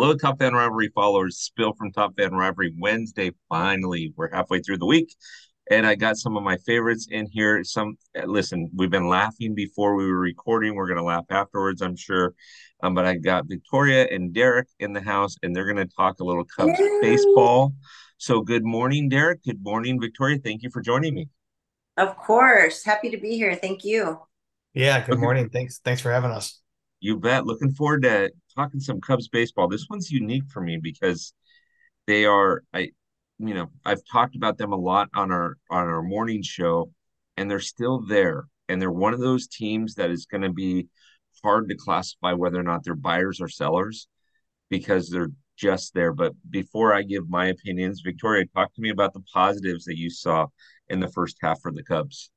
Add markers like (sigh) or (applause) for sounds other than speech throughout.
Hello, Top Fan Rivalry followers. Bill from Top Fan Rivalry Wednesday. Finally, we're halfway through the week, and I got some of my favorites in here. Some listen, we've been laughing before we were recording. We're gonna laugh afterwards, I'm sure. Um, but I got Victoria and Derek in the house, and they're gonna talk a little Cubs Yay. baseball. So, good morning, Derek. Good morning, Victoria. Thank you for joining me. Of course, happy to be here. Thank you. Yeah. Good okay. morning. Thanks. Thanks for having us. You bet. Looking forward to talking some Cubs baseball. This one's unique for me because they are I you know, I've talked about them a lot on our on our morning show and they're still there. And they're one of those teams that is going to be hard to classify whether or not they're buyers or sellers because they're just there. But before I give my opinions, Victoria, talk to me about the positives that you saw in the first half for the Cubs.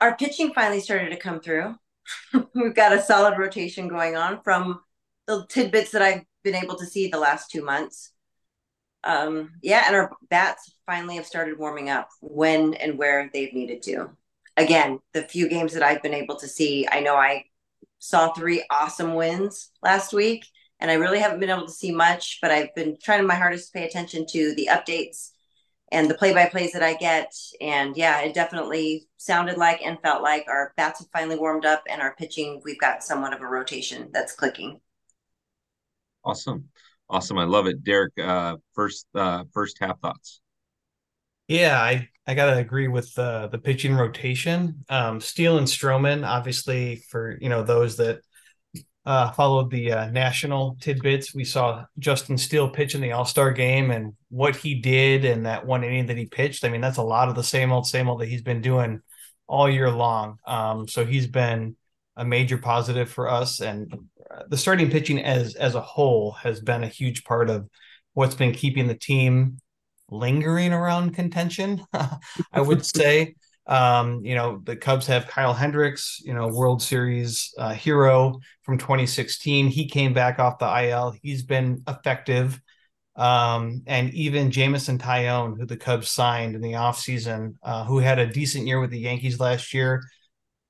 Our pitching finally started to come through. (laughs) we've got a solid rotation going on from the tidbits that I've been able to see the last two months. Um, yeah, and our bats finally have started warming up when and where they've needed to. Again, the few games that I've been able to see, I know I saw three awesome wins last week, and I really haven't been able to see much, but I've been trying my hardest to pay attention to the updates and the play by plays that I get. And yeah, it definitely sounded like and felt like our bats have finally warmed up and our pitching, we've got somewhat of a rotation that's clicking. Awesome. Awesome. I love it. Derek, uh, first, uh, first half thoughts. Yeah, I, I gotta agree with the the pitching rotation. Um, Steele and Stroman, obviously, for you know those that uh, followed the uh, national tidbits. We saw Justin Steele pitch in the All Star game and what he did in that one inning that he pitched. I mean, that's a lot of the same old, same old that he's been doing all year long. Um, so he's been a major positive for us, and uh, the starting pitching as as a whole has been a huge part of what's been keeping the team lingering around contention. (laughs) I would say. Um, you know, the Cubs have Kyle Hendricks, you know, World Series uh, hero from 2016. He came back off the IL. He's been effective. Um, and even Jameson Taillon, who the Cubs signed in the offseason, uh, who had a decent year with the Yankees last year,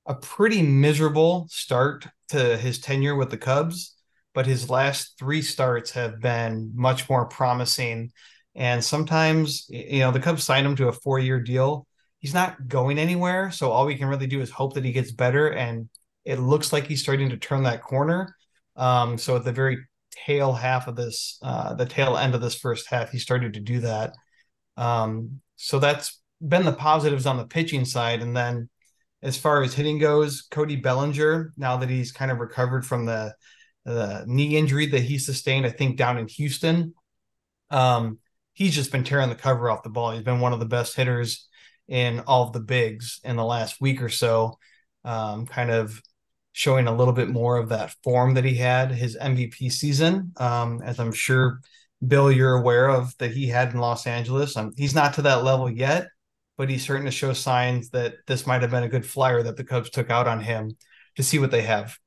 a pretty miserable start to his tenure with the Cubs, but his last three starts have been much more promising. And sometimes, you know, the Cubs signed him to a four year deal he's not going anywhere. So all we can really do is hope that he gets better. And it looks like he's starting to turn that corner. Um, so at the very tail half of this, uh, the tail end of this first half, he started to do that. Um, so that's been the positives on the pitching side. And then as far as hitting goes, Cody Bellinger, now that he's kind of recovered from the the knee injury that he sustained, I think down in Houston, um, he's just been tearing the cover off the ball. He's been one of the best hitters in all of the bigs in the last week or so, um, kind of showing a little bit more of that form that he had his MVP season, um, as I'm sure Bill you're aware of that he had in Los Angeles. Um, he's not to that level yet, but he's starting to show signs that this might have been a good flyer that the Cubs took out on him to see what they have.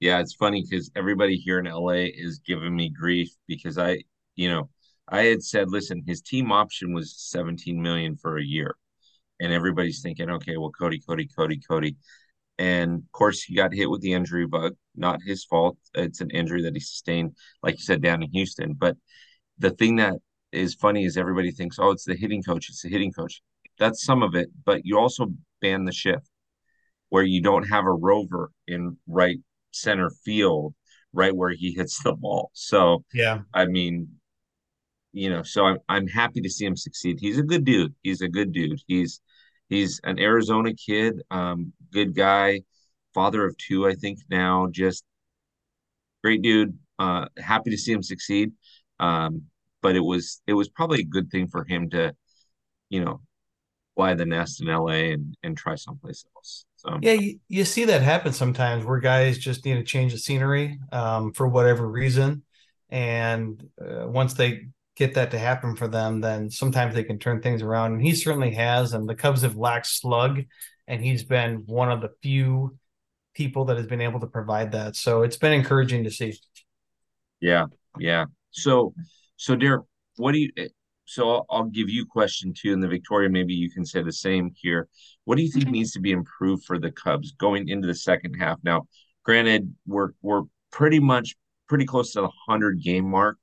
Yeah, it's funny because everybody here in LA is giving me grief because I, you know, I had said, listen, his team option was 17 million for a year. And everybody's thinking, okay, well, Cody, Cody, Cody, Cody. And of course, he got hit with the injury bug. Not his fault. It's an injury that he sustained, like you said, down in Houston. But the thing that is funny is everybody thinks, oh, it's the hitting coach. It's the hitting coach. That's some of it. But you also ban the shift where you don't have a rover in right center field, right where he hits the ball. So, yeah, I mean, you know, so I'm I'm happy to see him succeed. He's a good dude. He's a good dude. He's he's an Arizona kid, um, good guy, father of two, I think now. Just great dude. Uh, happy to see him succeed. Um, but it was it was probably a good thing for him to, you know, fly the nest in LA and and try someplace else. So yeah, you, you see that happen sometimes where guys just need to change the scenery um, for whatever reason, and uh, once they get that to happen for them, then sometimes they can turn things around. And he certainly has. And the Cubs have lacked slug, and he's been one of the few people that has been able to provide that. So it's been encouraging to see. Yeah, yeah. So, so Derek, what do you? Eh, so I'll, I'll give you question two, and the Victoria, maybe you can say the same here. What do you think mm-hmm. needs to be improved for the Cubs going into the second half? Now, granted, we're we're pretty much pretty close to the 100 game mark.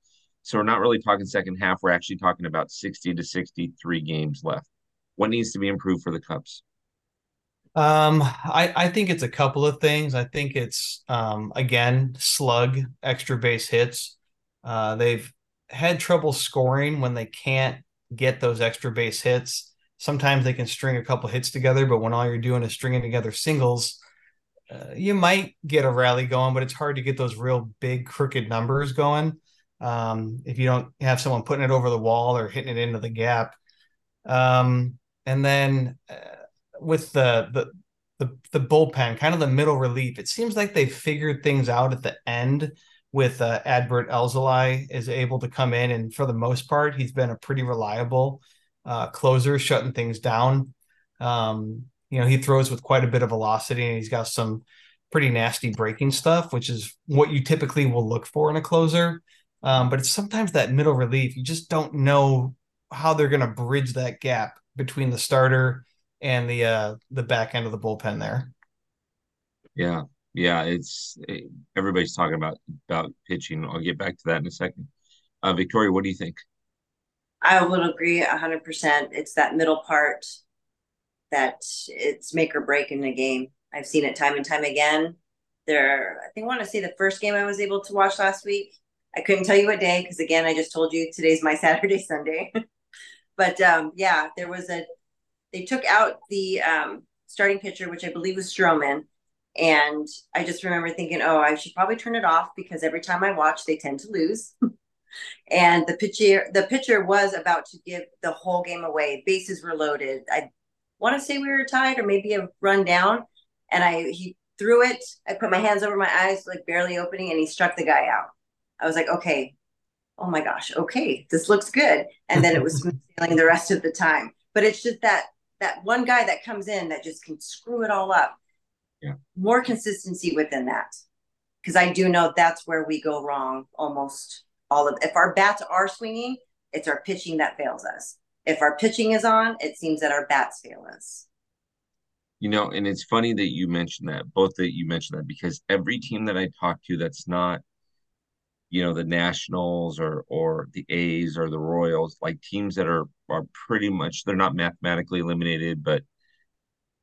So we're not really talking second half. We're actually talking about 60 to 63 games left. What needs to be improved for the Cubs? Um, I, I think it's a couple of things. I think it's um, again slug extra base hits. Uh, they've had trouble scoring when they can't get those extra base hits. Sometimes they can string a couple hits together, but when all you're doing is stringing together singles, uh, you might get a rally going, but it's hard to get those real big crooked numbers going um, if you don't have someone putting it over the wall or hitting it into the gap. Um, and then uh, with the, the the the bullpen, kind of the middle relief, it seems like they figured things out at the end with uh, Adbert Alzolay is able to come in, and for the most part, he's been a pretty reliable uh, closer, shutting things down. Um, you know, he throws with quite a bit of velocity, and he's got some pretty nasty breaking stuff, which is what you typically will look for in a closer. Um, but it's sometimes that middle relief, you just don't know how they're going to bridge that gap between the starter and the uh, the back end of the bullpen there. Yeah, yeah, it's everybody's talking about about pitching. I'll get back to that in a second. Uh, Victoria, what do you think? I would agree hundred percent. It's that middle part that it's make or break in the game. I've seen it time and time again. There, I think I want to say the first game I was able to watch last week. I couldn't tell you what day because again, I just told you today's my (laughs) Saturday Sunday. but um, yeah, there was a. They took out the um, starting pitcher, which I believe was Stroman, and I just remember thinking, oh, I should probably turn it off because every time I watch, they tend to lose. (laughs) and the pitcher, the pitcher was about to give the whole game away. Bases were loaded. I want to say we were tied or maybe a run down. And I he threw it. I put my hands over my eyes, like barely opening, and he struck the guy out. I was like, okay, oh my gosh, okay, this looks good. And then it was (laughs) sailing the rest of the time. But it's just that that one guy that comes in that just can screw it all up yeah. more consistency within that because I do know that's where we go wrong almost all of if our bats are swinging it's our pitching that fails us if our pitching is on it seems that our bats fail us you know and it's funny that you mentioned that both that you mentioned that because every team that I talk to that's not you know the nationals or or the a's or the royals like teams that are are pretty much they're not mathematically eliminated but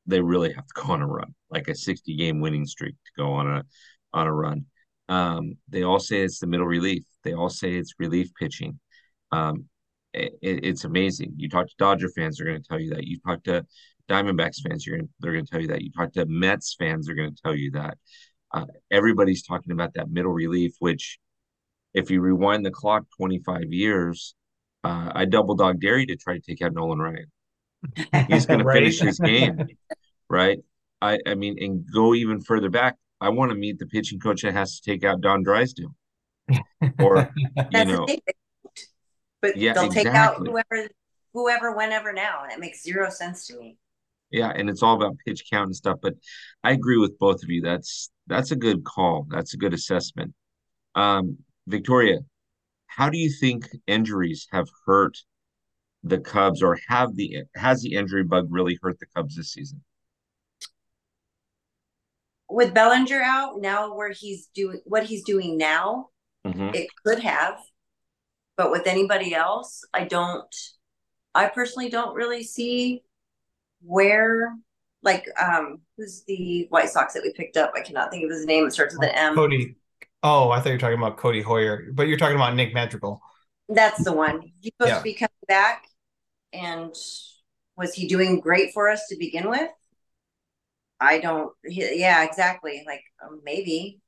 they really have to go on a run, like a 60 game winning streak to go on a on a run. Um, they all say it's the middle relief. They all say it's relief pitching. Um, it, it's amazing. You talk to Dodger fans, they're going to tell you that. You talk to Diamondbacks fans, you're gonna, they're going to tell you that. You talk to Mets fans, they're going to tell you that. Uh, everybody's talking about that middle relief, which, if you rewind the clock 25 years, uh, I double dog dare you to try to take out Nolan Ryan. He's going (laughs) right. to finish his game, (laughs) right? I, I mean, and go even further back. I want to meet the pitching coach that has to take out Don Drysdale, or (laughs) you know, but yeah, they'll exactly. take out whoever, whoever, whenever now, and it makes zero sense to me. Yeah, and it's all about pitch count and stuff. But I agree with both of you. That's that's a good call. That's a good assessment. Um, Victoria, how do you think injuries have hurt the Cubs, or have the has the injury bug really hurt the Cubs this season? With Bellinger out now, where he's doing what he's doing now, mm-hmm. it could have. But with anybody else, I don't. I personally don't really see where, like, um, who's the White Sox that we picked up? I cannot think of his name. It starts with an M. Cody. Oh, I thought you were talking about Cody Hoyer, but you're talking about Nick Madrigal. That's the one. He's supposed yeah. to be coming back. And was he doing great for us to begin with? I don't. Yeah, exactly. Like um, maybe.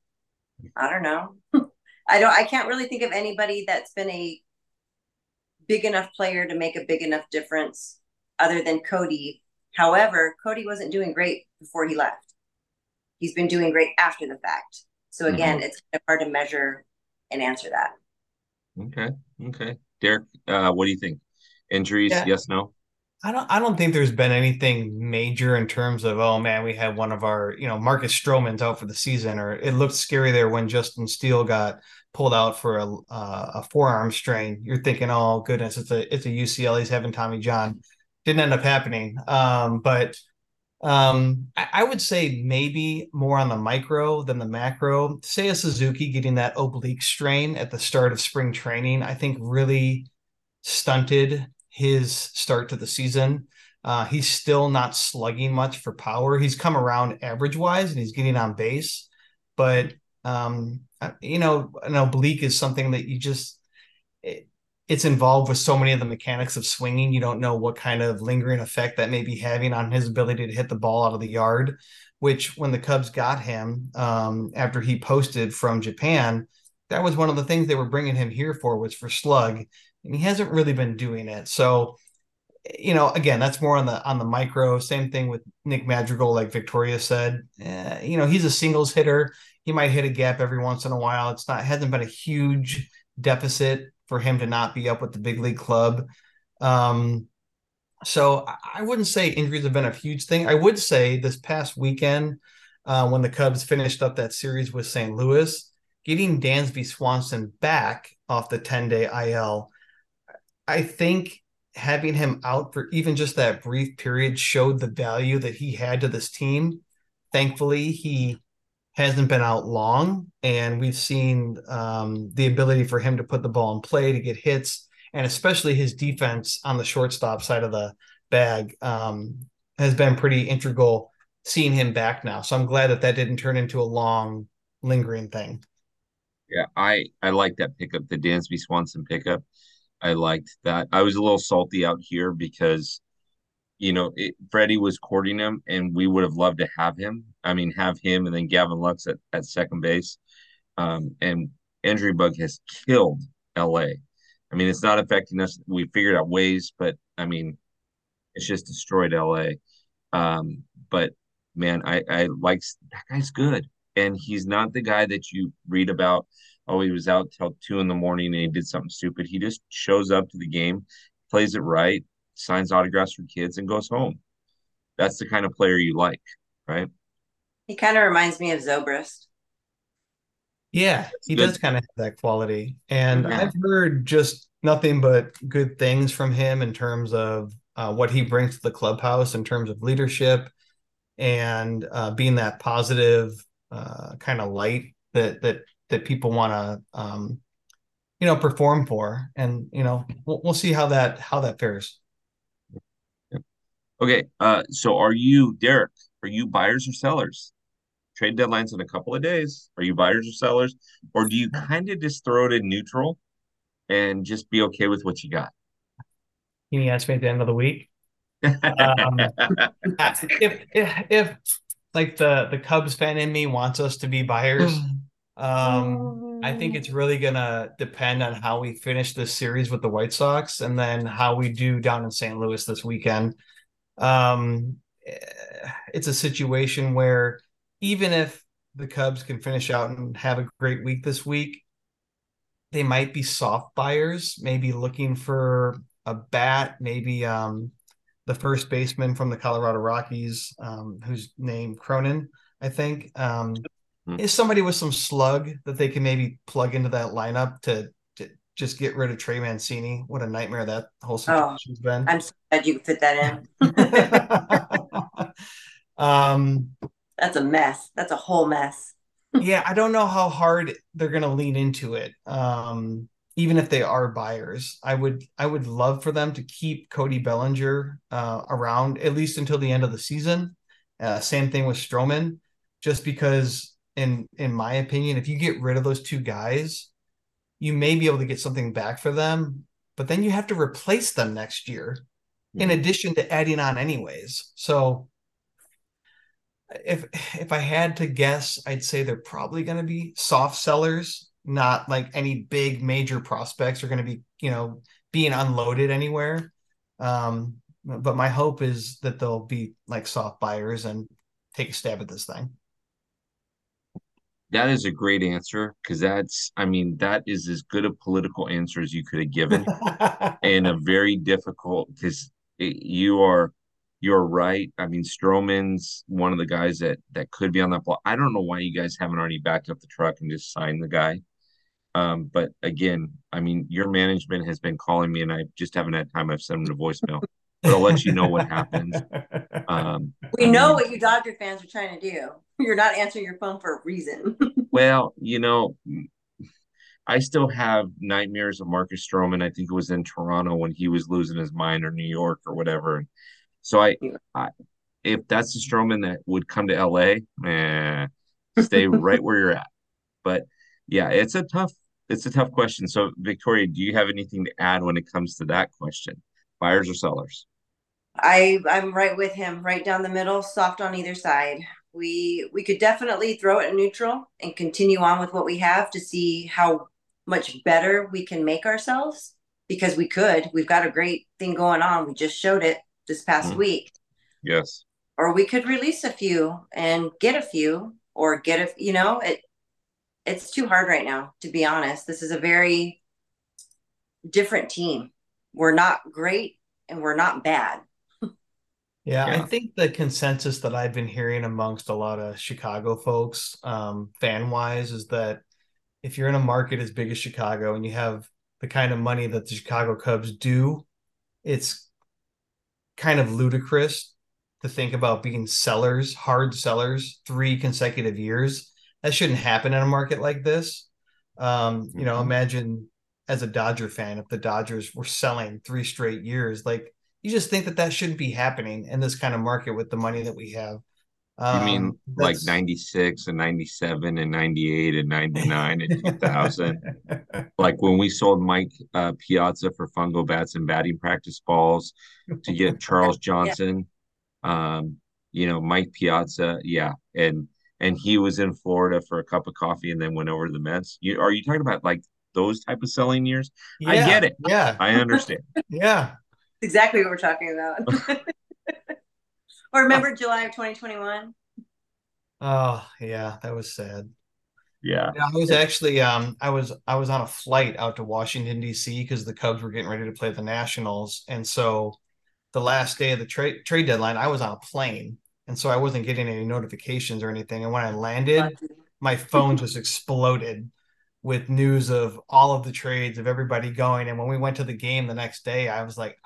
I don't know. (laughs) I don't. I can't really think of anybody that's been a big enough player to make a big enough difference, other than Cody. However, Cody wasn't doing great before he left. He's been doing great after the fact. So again, mm-hmm. it's kind of hard to measure and answer that. Okay. Okay. Derek, uh, what do you think? Injuries? Yeah. Yes, no. I don't. I don't think there's been anything major in terms of oh man, we had one of our you know Marcus Stroman's out for the season, or it looked scary there when Justin Steele got pulled out for a uh, a forearm strain. You're thinking, oh goodness, it's a it's a UCL. He's having Tommy John. Didn't end up happening. Um, but Um, I, would say maybe more on the micro than the macro. Seiya Suzuki getting that oblique strain at the start of spring training, I think really stunted his start to the season. Uh, he's still not slugging much for power. He's come around average wise and he's getting on base, but um, you know, an oblique is something that you just it's involved with so many of the mechanics of swinging. You don't know what kind of lingering effect that may be having on his ability to hit the ball out of the yard. Which, when the Cubs got him um, after he posted from Japan, that was one of the things they were bringing him here for was for slug, and he hasn't really been doing it. So, you know, again, that's more on the on the micro. Same thing with Nick Madrigal, like Victoria said. Eh, you know, he's a singles hitter. He might hit a gap every once in a while. It's not hasn't been a huge deficit for him to not be up with the big league club. Um, so I wouldn't say injuries have been a huge thing. I would say this past weekend, uh, when the Cubs finished up that series with St. Louis, getting Dansby Swanson back off the 10 day IL, I think having him out for even just that brief period showed the value that he had to this team. Thankfully, he hasn't been out long, and we've seen um, the ability for him to put the ball in play to get hits, and especially his defense on the shortstop side of the bag um, has been pretty integral. Seeing him back now, so I'm glad that that didn't turn into a long, lingering thing. Yeah, I I like that pickup, the Dansby Swanson pickup. I liked that. I was a little salty out here because you know, it, Freddie was courting him, and we would have loved to have him. I mean, have him and then Gavin Lux at, at second base. Um, and injury bug has killed LA. I mean, it's not affecting us. We figured out ways, but I mean, it's just destroyed LA. Um, but man, I, I like that guy's good. And he's not the guy that you read about. Oh, he was out till two in the morning and he did something stupid. He just shows up to the game, plays it right, signs autographs for kids, and goes home. That's the kind of player you like, right? He kind of reminds me of Zobrist. Yeah, he good. does kind of have that quality. And yeah. I've heard just nothing but good things from him in terms of uh, what he brings to the clubhouse in terms of leadership and uh, being that positive uh, kind of light that that that people want to um, you know perform for and you know we'll, we'll see how that how that fares Okay, uh, so are you, Derek? Are you buyers or sellers? Trade deadlines in a couple of days. Are you buyers or sellers, or do you kind of just throw it in neutral and just be okay with what you got? Can you ask me at the end of the week? um, (laughs) if, if if like the the Cubs fan in me wants us to be buyers, (sighs) um, I think it's really gonna depend on how we finish this series with the White Sox, and then how we do down in St. Louis this weekend. Um, it's a situation where even if the Cubs can finish out and have a great week this week, they might be soft buyers, maybe looking for a bat, maybe um, the first baseman from the Colorado Rockies, um, whose name Cronin, I think, um, mm-hmm. is somebody with some slug that they can maybe plug into that lineup to just get rid of Trey Mancini. What a nightmare that whole oh, situation's oh, been. I'm so glad you fit that in. (laughs) (laughs) um, that's a mess. That's a whole mess. (laughs) yeah, I don't know how hard they're going to lean into it. Um, even if they are buyers, I would I would love for them to keep Cody Bellinger uh, around at least until the end of the season. Uh, same thing with Stroman, just because in in my opinion, if you get rid of those two guys, you may be able to get something back for them, but then you have to replace them next year mm-hmm. in addition to adding on anyways. So if if I had to guess, I'd say they're probably going to be soft sellers, not like any big major prospects are going to be, you know, being unloaded anywhere. Um, but my hope is that they'll be like soft buyers and take a stab at this thing. That is a great answer because that's, I mean, that is as good a political answer as you could have given, (laughs) and a very difficult because you are you're right. I mean, Stroman's one of the guys that that could be on that block. I don't know why you guys haven't already backed up the truck and just signed the guy. Um, but again, I mean, your management has been calling me, and I just haven't had time. I've sent them a voicemail. but I'll let you know what happens. Um, we I know mean- what you Dodger fans are trying to do. You're not answering your phone for a reason. (laughs) Well, you know, I still have nightmares of Marcus Stroman. I think it was in Toronto when he was losing his mind, or New York, or whatever. So I, Yeah. I if that's the Stroman that would come to LA, eh, stay (laughs) right where you're at. But yeah, it's a tough, it's a tough question. So Victoria, do you have anything to add when it comes to that question? Buyers or sellers? I I'm right with him, right down the middle, soft on either side. We we could definitely throw it in neutral and continue on with what we have to see how much better we can make ourselves because we could. We've got a great thing going on. We just showed it this past Mhm. week. Yes. Or we could release a few and get a few or get a you know, it it's too hard right now to be honest. This is a very different team. We're not great and we're not bad. Yeah, I think the consensus that I've been hearing amongst a lot of Chicago folks, um, fan wise, is that if you're in a market as big as Chicago and you have the kind of money that the Chicago Cubs do, it's kind of ludicrous to think about being sellers, hard sellers, three consecutive years. That shouldn't happen in a market like this. Um, you know, Mhm. imagine as a Dodger fan, if the Dodgers were selling three straight years, like you just think that that shouldn't be happening in this kind of market with the money that we have. You mean Um, like 96 and 97 and 98 and 99 and (laughs) 2000? like when we sold Mike uh, Piazza for fungo bats and batting practice balls to get (laughs) Charles Johnson. Um, you know, Mike Piazza, yeah, and and he was in Florida for a cup of coffee and then went over to the Mets. You are you talking about like those type of selling years? I get it. Yeah, I understand. (laughs) yeah. exactly what we're talking about. Or remember July of 2021? Oh, yeah, that was sad. Yeah. Yeah, I was actually um I was I was on a flight out to Washington D.C. because the Cubs were getting ready to play the Nationals, and so the last day of the trade trade deadline, I was on a plane, and so I wasn't getting any notifications or anything. And when I landed, my phone just exploded with news of all of the trades of everybody going. And when we went to the game the next day, I was like,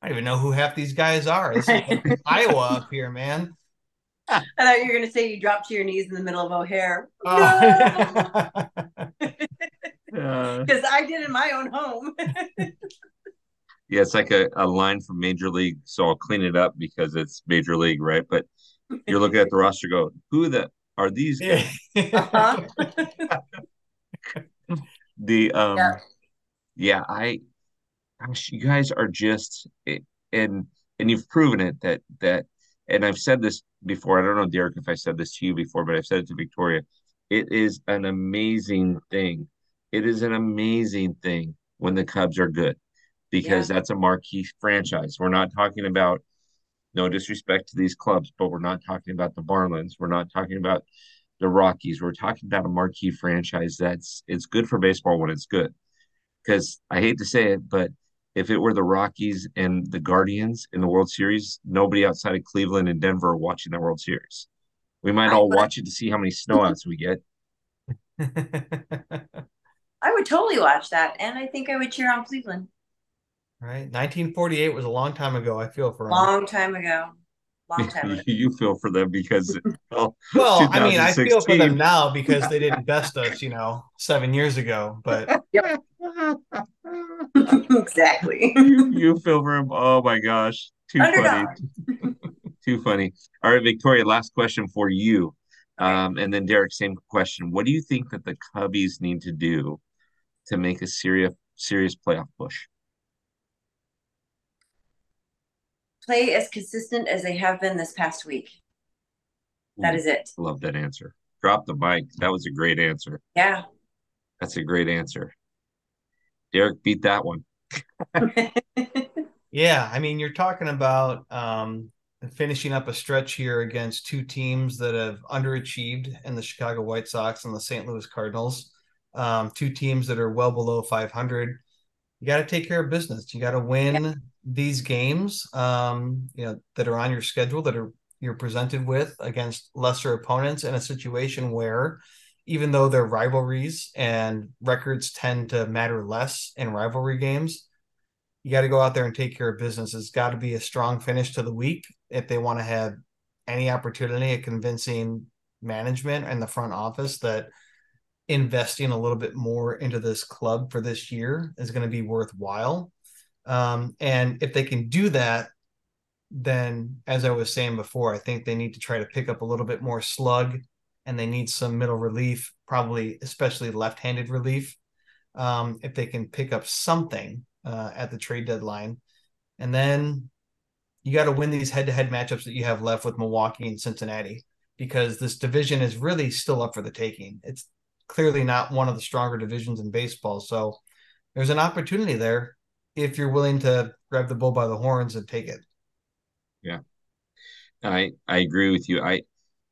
I don't even know who half these guys are. This is like (laughs) Iowa up here, man. I thought you were going to say you dropped to your knees in the middle of O'Hare. Oh. (laughs) (laughs) Uh, Because I did in my own home. yeah, it's like a, a line from Major League, so I'll clean it up because it's Major League, right? But you're looking at the roster, go, who the are these guys? uh-huh. The um Yeah. yeah, I gosh, you guys are just and and you've proven it that that and I've said this before. I don't know, Derek, if I said this to you before, but I've said it to Victoria. It is an amazing thing. It is an amazing thing when the Cubs are good because that's a marquee franchise. We're not talking about no disrespect to these clubs, but we're not talking about the Marlins. We're not talking about the Rockies. We're talking about a marquee franchise that's it's good for baseball when it's good. Because I hate to say it, but if it were the Rockies and the Guardians in the World Series, nobody outside of Cleveland and Denver are watching the World Series. We might I all would. watch it to see how many snowouts we get. (laughs) I would totally watch that. And I think I would cheer on Cleveland. Right. 1948 was a long time ago. I feel for him. Long time ago. Long (laughs) time ago. you feel for them because (laughs) well, Well, I mean, I feel for them now because they didn't best us, you know, seven years ago. But (laughs) exactly. you, you feel for him. Oh my gosh. Too funny. (laughs) Too funny. All right, Victoria, last question for you. Um, and then Derek, same question. What do you think that the Cubbies need to do to make a serious serious playoff push? Play as consistent as they have been this past week. That is it. Love that answer. Drop the mic. That was a great answer. Yeah. That's a great answer. Derek beat that one. (laughs) yeah, I mean, you're talking about um, finishing up a stretch here against two teams that have underachieved in the Chicago White Sox and the St. Louis Cardinals. Um, two teams that are well below 500. You got to take care of business. You got to win Yeah. these games, um, you know, that are on your schedule that are you're presented with against lesser opponents in a situation where even though they're rivalries and records tend to matter less in rivalry games, you got to go out there and take care of business. It's got to be a strong finish to the week if they want to have any opportunity at convincing management and the front office that investing a little bit more into this club for this year is going to be worthwhile. Um, and if they can do that, then as I was saying before, I think they need to try to pick up a little bit more slug and they need some middle relief, probably especially left-handed relief. Um, if they can pick up something uh, at the trade deadline, and then you got to win these head-to-head matchups that you have left with Milwaukee and Cincinnati because this division is really still up for the taking. It's clearly not one of the stronger divisions in baseball, so there's an opportunity there if you're willing to grab the bull by the horns and take it. Yeah, I I agree with you. I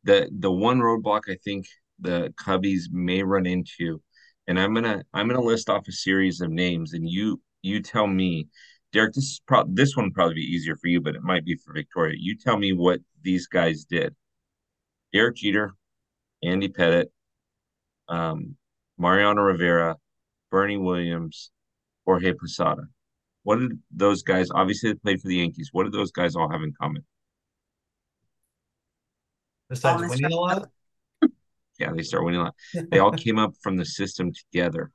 the the one roadblock I think the Cubbies may run into, and I'm gonna I'm gonna list off a series of names, and you you tell me, Derek. This is probably this one probably be easier for you, but it might be for Victoria. You tell me what these guys did. Derek Jeter, Andy Pettitte, um, Mariano Rivera, Bernie Williams, Jorge Posada. What did those guys? Obviously, they played for the Yankees. What did those guys all have in common? Besides winning a lot? (laughs) Yeah, they start winning a lot. (laughs) They all came up from the system together.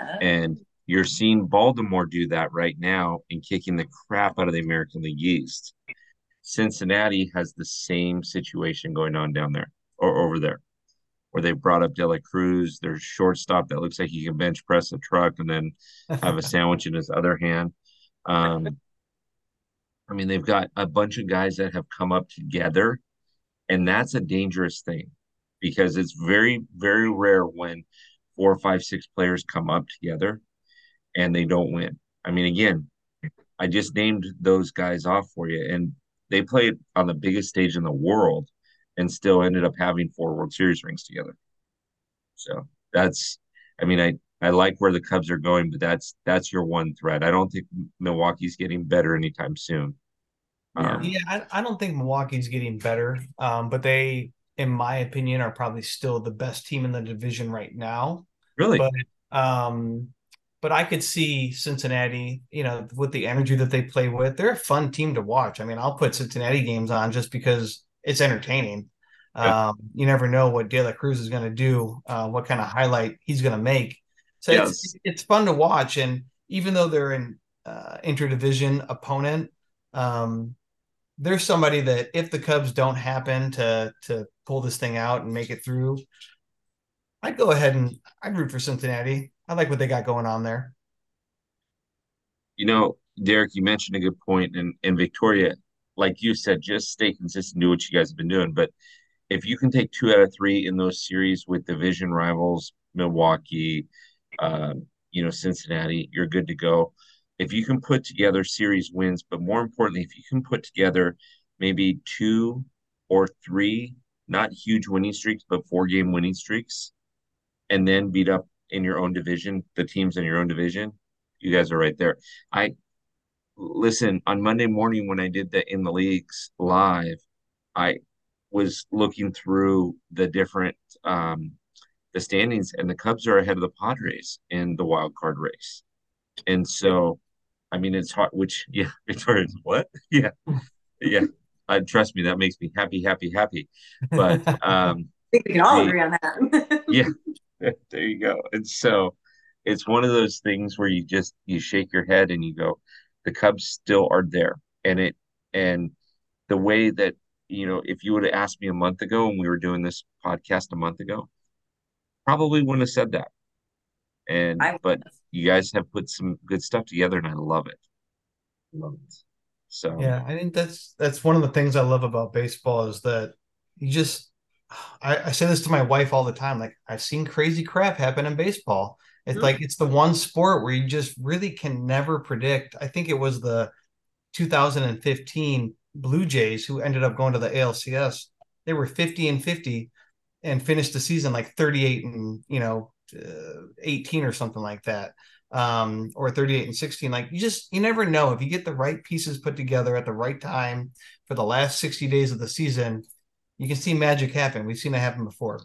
Oh. And you're seeing Baltimore do that right now and kicking the crap out of the American League East. Cincinnati has the same situation going on down there or over there, where they brought up De La Cruz, their shortstop that looks like he can bench press a truck and then have a (laughs) sandwich in his other hand. Um, I mean, they've got a bunch of guys that have come up together and that's a dangerous thing because it's very, very rare when four, five, six players come up together and they don't win. I mean, again, I just named those guys off for you, and they played on the biggest stage in the world and still ended up having four World Series rings together. So that's, I mean, I, I like where the Cubs are going, but that's that's your one threat. I don't think Milwaukee's getting better anytime soon. Um, yeah, I, I, don't think Milwaukee's getting better, um, but they, in my opinion, are probably still the best team in the division right now. Really? But um, but I could see Cincinnati, you know, with the energy that they play with, they're a fun team to watch. I mean, I'll put Cincinnati games on just because it's entertaining. Yeah. Um, you never know what De La Cruz is going to do, uh, what kind of highlight he's going to make. So yes. it's it's fun to watch, and even though they're an uh, interdivision opponent, um, there's somebody that if the Cubs don't happen to to pull this thing out and make it through, I'd go ahead and I'd root for Cincinnati. I like what they got going on there. You know, Derek, you mentioned a good point, and and Victoria, like you said, just stay consistent, do what you guys have been doing. But if you can take two out of three in those series with division rivals, Milwaukee, uh, you know, Cincinnati, you're good to go if you can put together series wins, but more importantly, if you can put together maybe two or three, not huge winning streaks, but four game winning streaks, and then beat up in your own division, the teams in your own division, you guys are right there. I listen on Monday morning when I did the in the leagues live, I was looking through the different um the standings and the Cubs are ahead of the Padres in the wild card race. And so I mean, it's hard. Which (laughs) yeah, Victoria's what? (laughs) Yeah, yeah. Uh, trust me, that makes me happy, happy, happy. But (laughs) um, I think we can all the, agree on that. yeah, there you go. And so it's one of those things where you just you shake your head and you go, the Cubs still are there, and it and the way that you know, if you would have asked me a month ago when we were doing this podcast a month ago, probably wouldn't have said that. And I, but you guys have put some good stuff together, and I love it. Love it. So yeah, I think that's that's one of the things I love about baseball is that you just I, I say this to my wife all the time. Like I've seen crazy crap happen in baseball. It's mm-hmm. like it's the one sport where you just really can never predict. I think it was the 2015 Blue Jays who ended up going to the ALCS. They were 50 and 50 and finished the season like 38 and you know 18 or something like that um, or 38 and 16 like you just you never know. If you get the right pieces put together at the right time for the last 60 days of the season you can see magic happen. We've seen it happen before.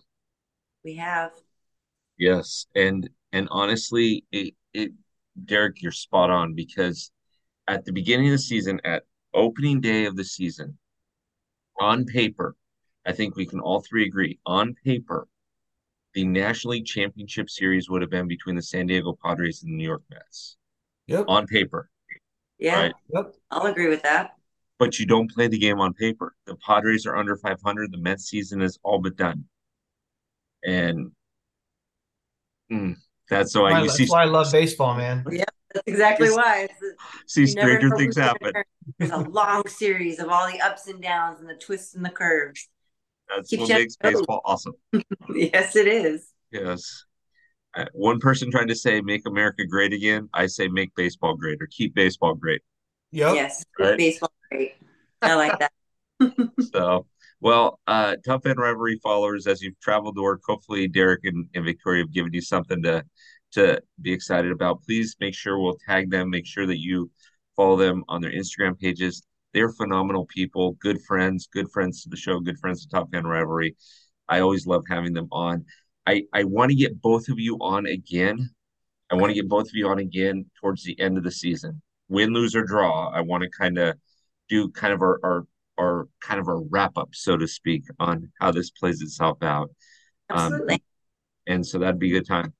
We have. Yes and and honestly it it Derek, you're spot on because at the beginning of the season, at opening day of the season, on paper, I think we can all three agree on paper, the National League Championship Series would have been between the San Diego Padres and the New York Mets. Yep. On paper. Yeah, Right. Yep. I'll agree with that. But you don't play the game on paper. The Padres are under 500. The Mets season is all but done. And mm, that's so I you That's see why I love baseball, man. Yeah, that's exactly why. It's, (laughs) see stranger things happen. turn. There's a long series of all the ups and downs and the twists and the curves. That's Keeps what makes your baseball awesome. (laughs) Yes, it is. Yes. One person tried to say make America great again. I say make baseball great or keep baseball great. Yep. Yes, Right. baseball, great. I like that. (laughs) So, well, uh, Tough End Rivalry followers, as you've traveled to work, hopefully Derek and, and Victoria have given you something to to be excited about. Please make sure we'll tag them. Make sure that you follow them on their Instagram pages. They're phenomenal people, good friends, good friends to the show, good friends to Top End Rivalry. I always love having them on. I I want to get both of you on again. I want to get both of you on again towards the end of the season. Win, lose, or draw. I want to kind of do kind of our, our our kind of a wrap up, so to speak, on how this plays itself out. Um, Absolutely. and so that'd be a good time.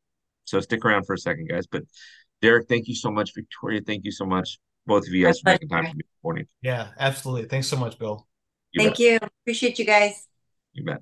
So stick around for a second, guys. But Derek, thank you so much. Victoria, thank you so much. Both of you guys for making time pleasure. for me this morning. Yeah, absolutely. Thanks so much, Bill. You Thank bet. you. Appreciate you guys. You bet.